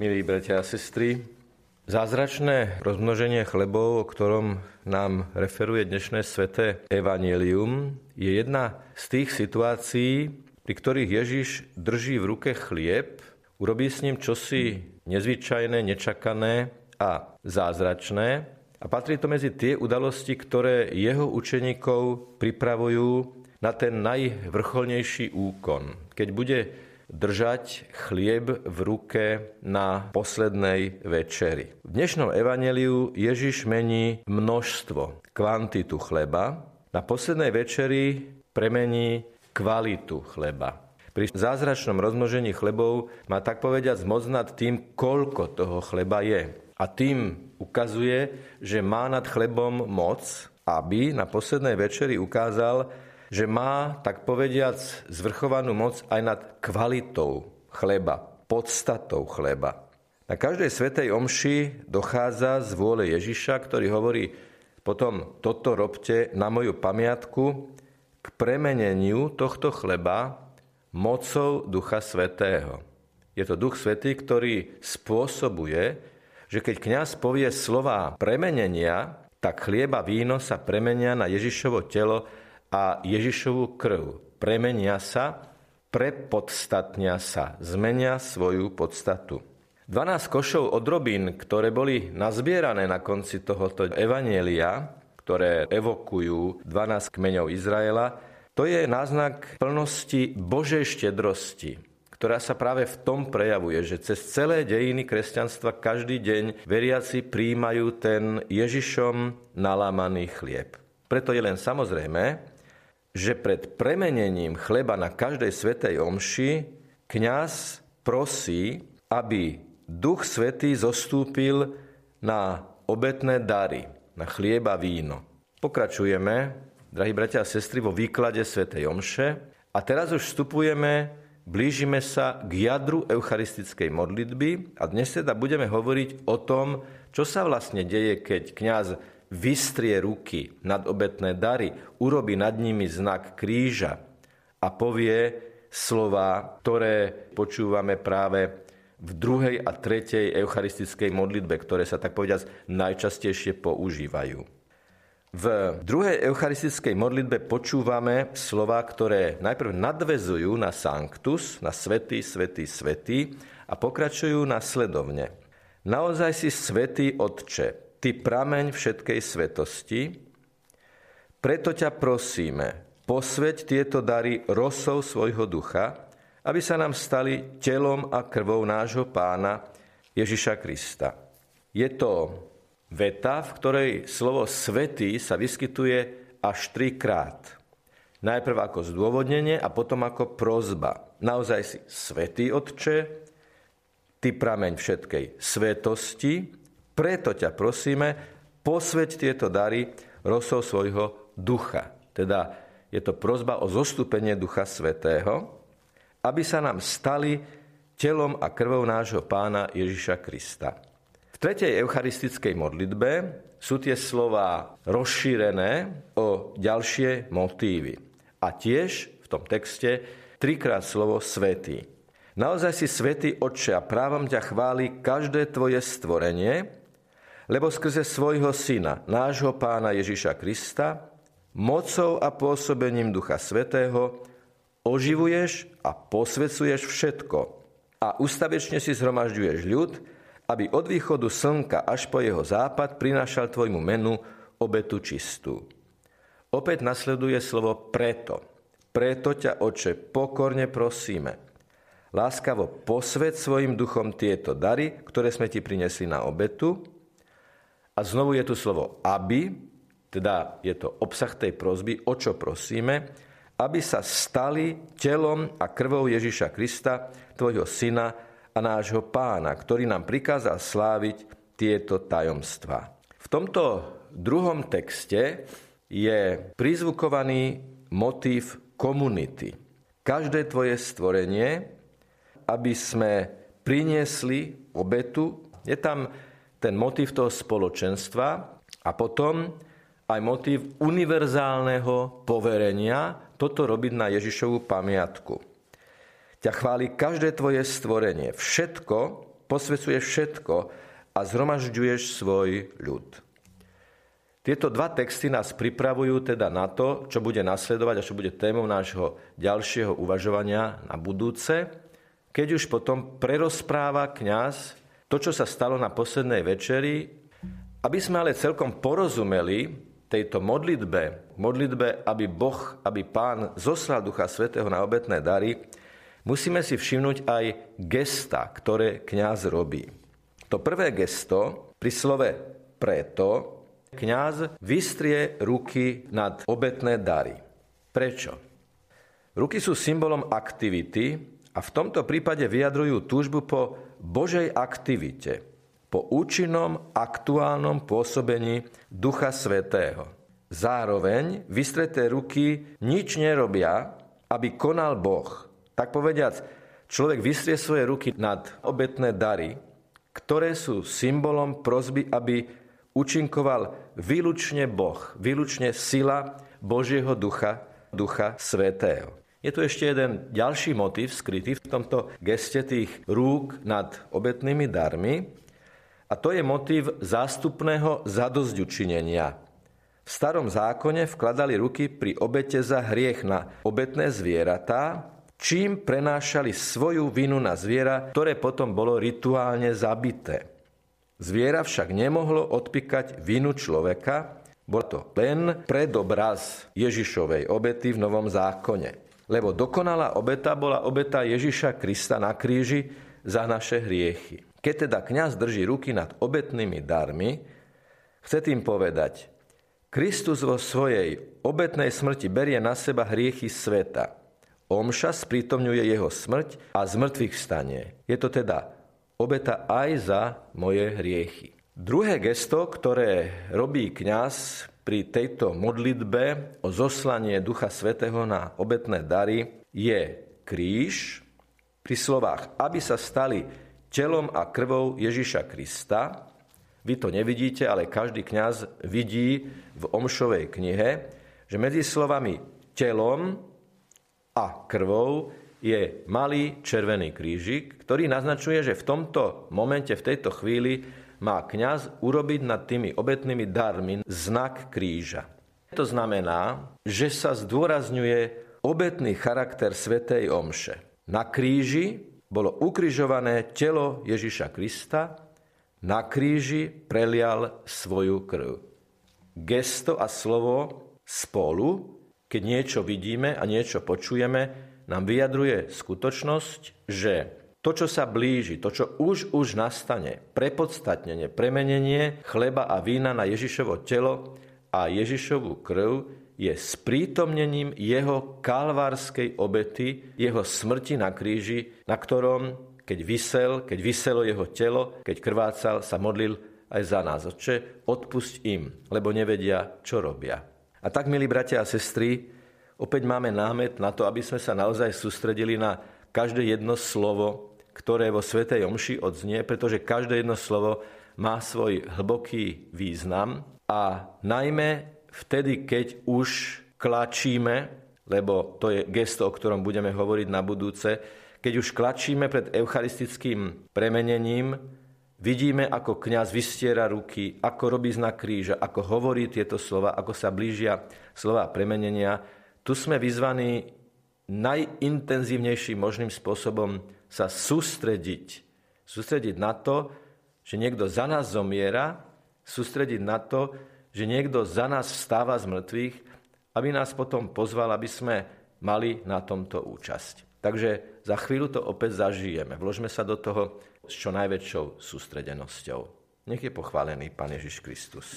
Milí bratia a sestry, zázračné rozmnoženie chlebov, o ktorom nám referuje dnešné sveté evanelium, je jedna z tých situácií, pri ktorých Ježiš drží v ruke chlieb, urobí s ním čosi nezvyčajné, nečakané a zázračné a patrí to medzi tie udalosti, ktoré jeho učeníkov pripravujú na ten najvrcholnejší úkon. Keď bude držať chlieb v ruke na poslednej večeri. V dnešnom evaneliu Ježiš mení množstvo, kvantitu chleba. Na poslednej večeri premení kvalitu chleba. Pri zázračnom rozmnožení chlebov má tak povediať moc nad tým, koľko toho chleba je. A tým ukazuje, že má nad chlebom moc, aby na poslednej večeri ukázal, že má, tak povediac, zvrchovanú moc aj nad kvalitou chleba, podstatou chleba. Na každej svetej omši dochádza z vôle Ježiša, ktorý hovorí potom toto robte na moju pamiatku k premeneniu tohto chleba mocou Ducha Svetého. Je to Duch Svetý, ktorý spôsobuje, že keď kňaz povie slova premenenia, tak chlieba víno sa premenia na Ježišovo telo a Ježišovú krv. Premenia sa, prepodstatnia sa, zmenia svoju podstatu. 12 košov odrobín, ktoré boli nazbierané na konci tohoto evanielia, ktoré evokujú 12 kmeňov Izraela, to je náznak plnosti Božej štedrosti, ktorá sa práve v tom prejavuje, že cez celé dejiny kresťanstva každý deň veriaci príjmajú ten Ježišom nalámaný chlieb. Preto je len samozrejme, že pred premenením chleba na každej svetej omši kňaz prosí, aby Duch Svetý zostúpil na obetné dary, na chlieba víno. Pokračujeme, drahí bratia a sestry, vo výklade svätej omše a teraz už vstupujeme, blížime sa k jadru eucharistickej modlitby a dnes teda budeme hovoriť o tom, čo sa vlastne deje, keď kňaz vystrie ruky nad obetné dary, urobí nad nimi znak kríža a povie slova, ktoré počúvame práve v druhej a tretej eucharistickej modlitbe, ktoré sa tak povediať najčastejšie používajú. V druhej eucharistickej modlitbe počúvame slova, ktoré najprv nadvezujú na sanctus, na svetý, svetý, svetý a pokračujú nasledovne. Naozaj si svetý Otče, Ty prameň všetkej svetosti, preto ťa prosíme, posveď tieto dary rosou svojho ducha, aby sa nám stali telom a krvou nášho pána Ježiša Krista. Je to veta, v ktorej slovo svetý sa vyskytuje až trikrát. Najprv ako zdôvodnenie a potom ako prozba. Naozaj si svetý Otče, ty prameň všetkej svetosti, preto ťa prosíme, posveď tieto dary rosou svojho ducha. Teda je to prozba o zostúpenie Ducha Svetého, aby sa nám stali telom a krvou nášho pána Ježiša Krista. V tretej eucharistickej modlitbe sú tie slova rozšírené o ďalšie motívy. A tiež v tom texte trikrát slovo svetý. Naozaj si svetý Otče a právom ťa chváli každé tvoje stvorenie, lebo skrze svojho syna, nášho pána Ježiša Krista, mocou a pôsobením Ducha Svetého oživuješ a posvecuješ všetko a ustavečne si zhromažďuješ ľud, aby od východu slnka až po jeho západ prinášal tvojmu menu obetu čistú. Opäť nasleduje slovo preto. Preto ťa, oče, pokorne prosíme. Láskavo posved svojim duchom tieto dary, ktoré sme ti prinesli na obetu, a znovu je tu slovo aby, teda je to obsah tej prozby, o čo prosíme, aby sa stali telom a krvou Ježiša Krista, tvojho syna a nášho pána, ktorý nám prikázal sláviť tieto tajomstvá. V tomto druhom texte je prizvukovaný motív komunity. Každé tvoje stvorenie, aby sme priniesli obetu, je tam ten motív toho spoločenstva a potom aj motív univerzálneho poverenia toto robiť na Ježišovú pamiatku. Ťa chváli každé tvoje stvorenie. Všetko, posvecuješ všetko a zhromažďuješ svoj ľud. Tieto dva texty nás pripravujú teda na to, čo bude nasledovať a čo bude témou nášho ďalšieho uvažovania na budúce, keď už potom prerozpráva kňaz to, čo sa stalo na poslednej večeri, aby sme ale celkom porozumeli tejto modlitbe, modlitbe, aby Boh, aby Pán zoslal Ducha Svetého na obetné dary, musíme si všimnúť aj gesta, ktoré kňaz robí. To prvé gesto pri slove preto Kňaz vystrie ruky nad obetné dary. Prečo? Ruky sú symbolom aktivity a v tomto prípade vyjadrujú túžbu po Božej aktivite, po účinnom aktuálnom pôsobení Ducha Svetého. Zároveň vystreté ruky nič nerobia, aby konal Boh. Tak povediac, človek vystrie svoje ruky nad obetné dary, ktoré sú symbolom prozby, aby účinkoval výlučne Boh, výlučne sila Božieho ducha, ducha svetého. Je tu ešte jeden ďalší motiv skrytý v tomto geste tých rúk nad obetnými darmi a to je motiv zástupného zadozďučinenia. V starom zákone vkladali ruky pri obete za hriech na obetné zvieratá, čím prenášali svoju vinu na zviera, ktoré potom bolo rituálne zabité. Zviera však nemohlo odpíkať vinu človeka, bol to len predobraz Ježišovej obety v Novom zákone. Lebo dokonalá obeta bola obeta Ježiša Krista na kríži za naše hriechy. Keď teda kňaz drží ruky nad obetnými darmi, chce tým povedať, Kristus vo svojej obetnej smrti berie na seba hriechy sveta. Omša sprítomňuje jeho smrť a z mŕtvych stanie. Je to teda obeta aj za moje hriechy. Druhé gesto, ktoré robí kňaz pri tejto modlitbe o zoslanie Ducha Svetého na obetné dary, je kríž pri slovách, aby sa stali telom a krvou Ježiša Krista. Vy to nevidíte, ale každý kňaz vidí v Omšovej knihe, že medzi slovami telom a krvou je malý červený krížik, ktorý naznačuje, že v tomto momente, v tejto chvíli má kňaz urobiť nad tými obetnými darmi znak kríža. To znamená, že sa zdôrazňuje obetný charakter Svetej Omše. Na kríži bolo ukrižované telo Ježiša Krista, na kríži prelial svoju krv. Gesto a slovo spolu, keď niečo vidíme a niečo počujeme, nám vyjadruje skutočnosť, že to, čo sa blíži, to, čo už už nastane, prepodstatnenie, premenenie chleba a vína na Ježišovo telo a Ježišovú krv, je sprítomnením jeho kalvárskej obety, jeho smrti na kríži, na ktorom, keď vysel, keď vyselo jeho telo, keď krvácal, sa modlil aj za nás. Otče, odpusť im, lebo nevedia, čo robia. A tak, milí bratia a sestry, Opäť máme námet na to, aby sme sa naozaj sústredili na každé jedno slovo, ktoré vo Svetej Omši odznie, pretože každé jedno slovo má svoj hlboký význam. A najmä vtedy, keď už klačíme, lebo to je gesto, o ktorom budeme hovoriť na budúce, keď už klačíme pred eucharistickým premenením, vidíme, ako kňaz vystiera ruky, ako robí znak kríža, ako hovorí tieto slova, ako sa blížia slova premenenia, tu sme vyzvaní najintenzívnejším možným spôsobom sa sústrediť. Sústrediť na to, že niekto za nás zomiera, sústrediť na to, že niekto za nás vstáva z mŕtvych, aby nás potom pozval, aby sme mali na tomto účasť. Takže za chvíľu to opäť zažijeme. Vložme sa do toho s čo najväčšou sústredenosťou. Nech je pochválený Pán Ježiš Kristus.